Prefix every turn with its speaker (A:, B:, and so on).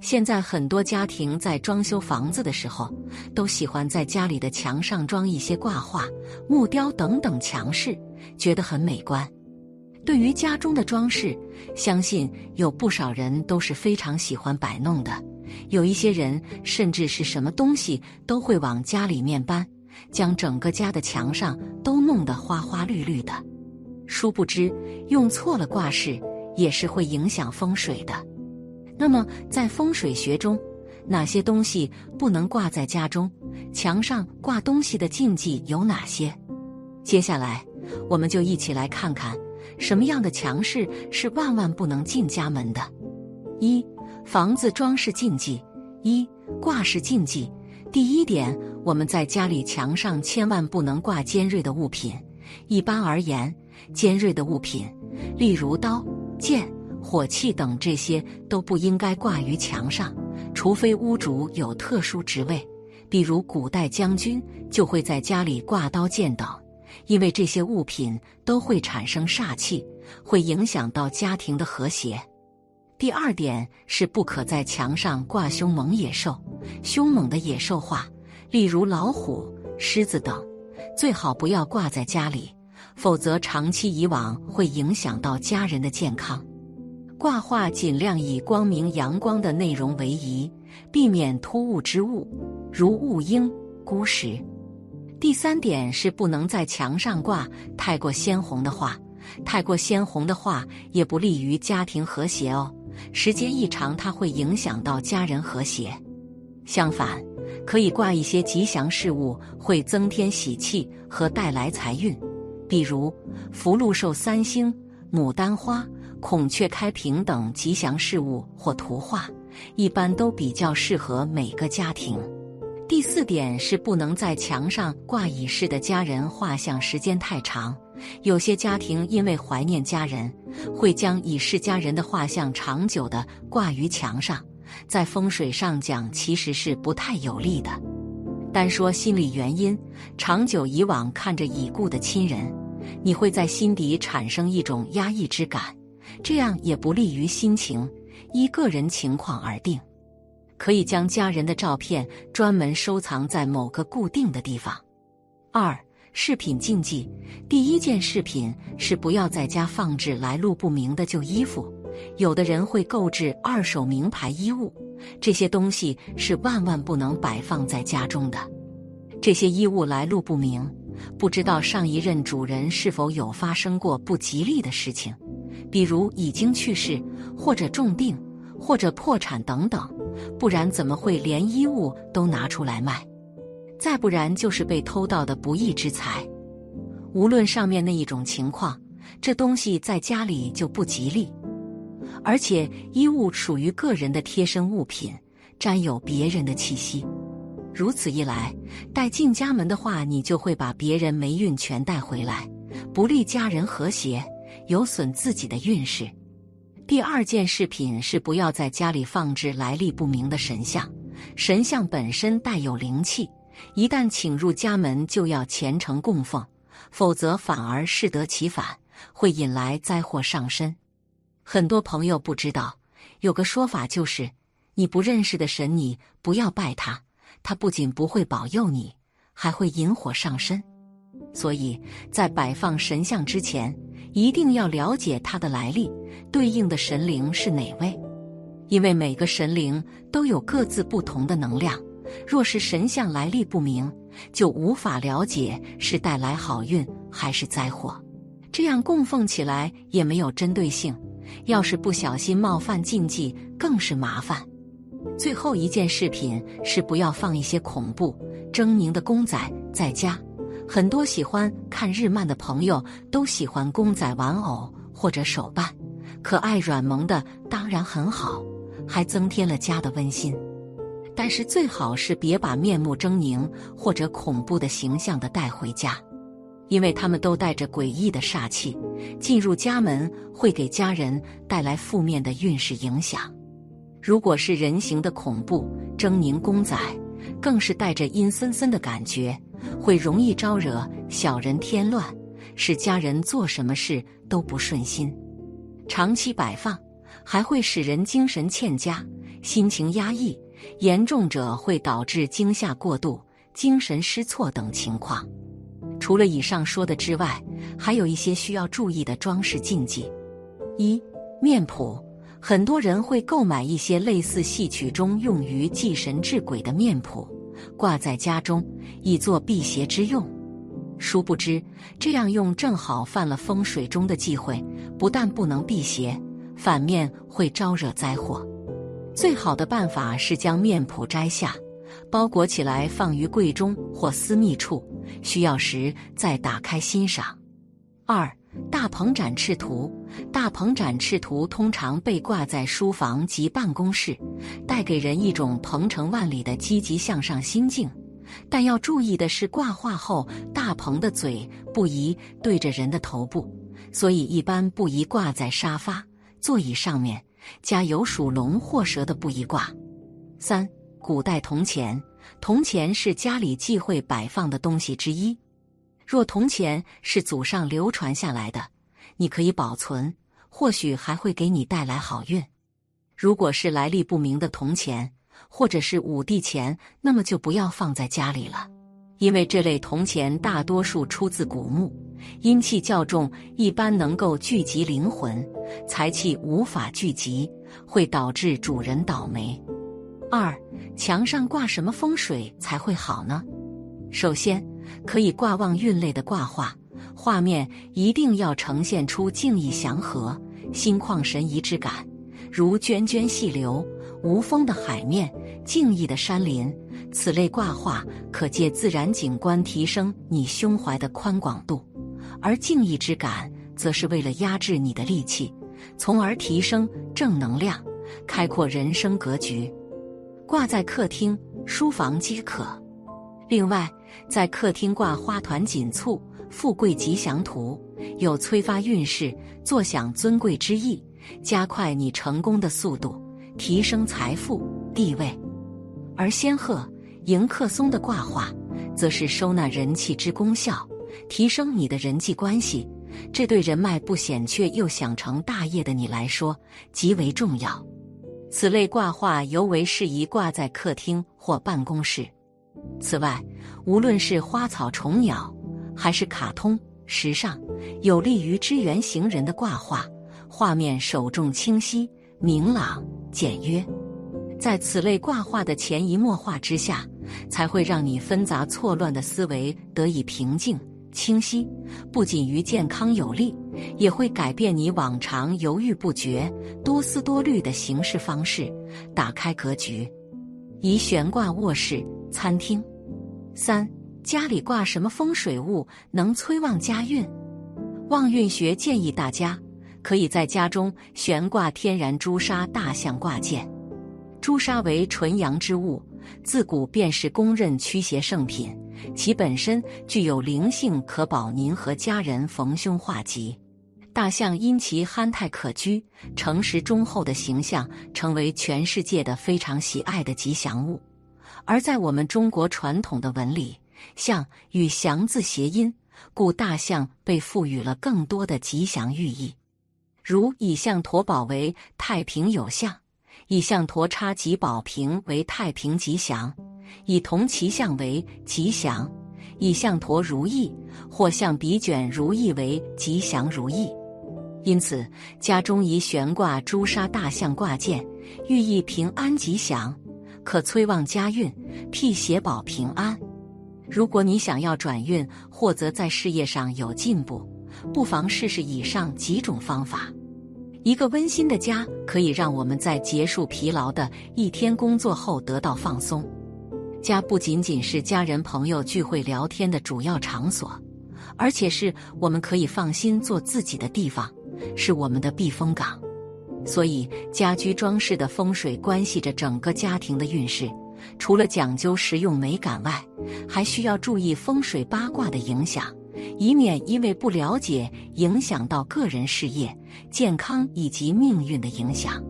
A: 现在很多家庭在装修房子的时候，都喜欢在家里的墙上装一些挂画、木雕等等墙饰，觉得很美观。对于家中的装饰，相信有不少人都是非常喜欢摆弄的。有一些人甚至是什么东西都会往家里面搬，将整个家的墙上都弄得花花绿绿的。殊不知，用错了挂饰也是会影响风水的。那么，在风水学中，哪些东西不能挂在家中？墙上挂东西的禁忌有哪些？接下来，我们就一起来看看什么样的墙饰是万万不能进家门的。一、房子装饰禁忌。一、挂饰禁忌。第一点，我们在家里墙上千万不能挂尖锐的物品。一般而言，尖锐的物品，例如刀、剑。火器等这些都不应该挂于墙上，除非屋主有特殊职位，比如古代将军就会在家里挂刀剑等，因为这些物品都会产生煞气，会影响到家庭的和谐。第二点是不可在墙上挂凶猛野兽、凶猛的野兽画，例如老虎、狮子等，最好不要挂在家里，否则长期以往会影响到家人的健康。挂画尽量以光明阳光的内容为宜，避免突兀之物，如雾鹰、孤石。第三点是不能在墙上挂太过鲜红的画，太过鲜红的画也不利于家庭和谐哦。时间一长，它会影响到家人和谐。相反，可以挂一些吉祥事物，会增添喜气和带来财运，比如福禄寿三星、牡丹花。孔雀开屏等吉祥事物或图画，一般都比较适合每个家庭。第四点是不能在墙上挂已逝的家人画像，时间太长。有些家庭因为怀念家人，会将已逝家人的画像长久的挂于墙上，在风水上讲其实是不太有利的。单说心理原因，长久以往看着已故的亲人，你会在心底产生一种压抑之感。这样也不利于心情，依个人情况而定。可以将家人的照片专门收藏在某个固定的地方。二、饰品禁忌。第一件饰品是不要在家放置来路不明的旧衣服。有的人会购置二手名牌衣物，这些东西是万万不能摆放在家中的。这些衣物来路不明，不知道上一任主人是否有发生过不吉利的事情。比如已经去世，或者重病，或者破产等等，不然怎么会连衣物都拿出来卖？再不然就是被偷盗的不义之财。无论上面那一种情况，这东西在家里就不吉利。而且衣物属于个人的贴身物品，沾有别人的气息，如此一来，带进家门的话，你就会把别人霉运全带回来，不利家人和谐。有损自己的运势。第二件饰品是不要在家里放置来历不明的神像。神像本身带有灵气，一旦请入家门，就要虔诚供奉，否则反而适得其反，会引来灾祸上身。很多朋友不知道，有个说法就是，你不认识的神，你不要拜他，他不仅不会保佑你，还会引火上身。所以在摆放神像之前，一定要了解它的来历，对应的神灵是哪位？因为每个神灵都有各自不同的能量。若是神像来历不明，就无法了解是带来好运还是灾祸，这样供奉起来也没有针对性。要是不小心冒犯禁忌，更是麻烦。最后一件饰品是不要放一些恐怖、狰狞的公仔在家。很多喜欢看日漫的朋友都喜欢公仔玩偶或者手办，可爱软萌的当然很好，还增添了家的温馨。但是最好是别把面目狰狞或者恐怖的形象的带回家，因为他们都带着诡异的煞气，进入家门会给家人带来负面的运势影响。如果是人形的恐怖狰狞公仔，更是带着阴森森的感觉。会容易招惹小人添乱，使家人做什么事都不顺心。长期摆放，还会使人精神欠佳、心情压抑，严重者会导致惊吓过度、精神失措等情况。除了以上说的之外，还有一些需要注意的装饰禁忌：一、面谱。很多人会购买一些类似戏曲中用于祭神治鬼的面谱，挂在家中，以作辟邪之用。殊不知，这样用正好犯了风水中的忌讳，不但不能辟邪，反面会招惹灾祸。最好的办法是将面谱摘下，包裹起来放于柜中或私密处，需要时再打开欣赏。二。大鹏展翅图，大鹏展翅图通常被挂在书房及办公室，带给人一种鹏程万里的积极向上心境。但要注意的是，挂画后大鹏的嘴不宜对着人的头部，所以一般不宜挂在沙发、座椅上面。家有属龙或蛇的不宜挂。三、古代铜钱，铜钱是家里忌讳摆放的东西之一。若铜钱是祖上流传下来的，你可以保存，或许还会给你带来好运。如果是来历不明的铜钱，或者是五帝钱，那么就不要放在家里了，因为这类铜钱大多数出自古墓，阴气较重，一般能够聚集灵魂，财气无法聚集，会导致主人倒霉。二，墙上挂什么风水才会好呢？首先。可以挂望运类的挂画，画面一定要呈现出静谧祥和、心旷神怡之感，如涓涓细流、无风的海面、静谧的山林。此类挂画可借自然景观提升你胸怀的宽广度，而静谧之感则是为了压制你的戾气，从而提升正能量，开阔人生格局。挂在客厅、书房皆可。另外，在客厅挂花团锦簇、富贵吉祥图，有催发运势、坐享尊贵之意，加快你成功的速度，提升财富地位；而仙鹤、迎客松的挂画，则是收纳人气之功效，提升你的人际关系。这对人脉不显却又想成大业的你来说极为重要。此类挂画尤为适宜挂在客厅或办公室。此外，无论是花草虫鸟，还是卡通、时尚、有利于支援行人的挂画，画面首重清晰、明朗、简约。在此类挂画的潜移默化之下，才会让你纷杂错乱的思维得以平静、清晰。不仅于健康有利，也会改变你往常犹豫不决、多思多虑的行事方式，打开格局。宜悬挂卧室。餐厅，三家里挂什么风水物能催旺家运？旺运学建议大家可以在家中悬挂天然朱砂大象挂件。朱砂为纯阳之物，自古便是公认驱邪圣品，其本身具有灵性，可保您和家人逢凶化吉。大象因其憨态可掬、诚实忠厚的形象，成为全世界的非常喜爱的吉祥物。而在我们中国传统的文里，象与祥字谐音，故大象被赋予了更多的吉祥寓意。如以象驮宝为太平有象，以象驮插吉宝瓶为太平吉祥，以铜骑象为吉祥，以象驮如意或象笔卷如意为吉祥如意。因此，家中宜悬挂朱砂大象挂件，寓意平安吉祥。可催旺家运，辟邪保平安。如果你想要转运，或者在事业上有进步，不妨试试以上几种方法。一个温馨的家，可以让我们在结束疲劳的一天工作后得到放松。家不仅仅是家人朋友聚会聊天的主要场所，而且是我们可以放心做自己的地方，是我们的避风港。所以，家居装饰的风水关系着整个家庭的运势。除了讲究实用美感外，还需要注意风水八卦的影响，以免因为不了解影响到个人事业、健康以及命运的影响。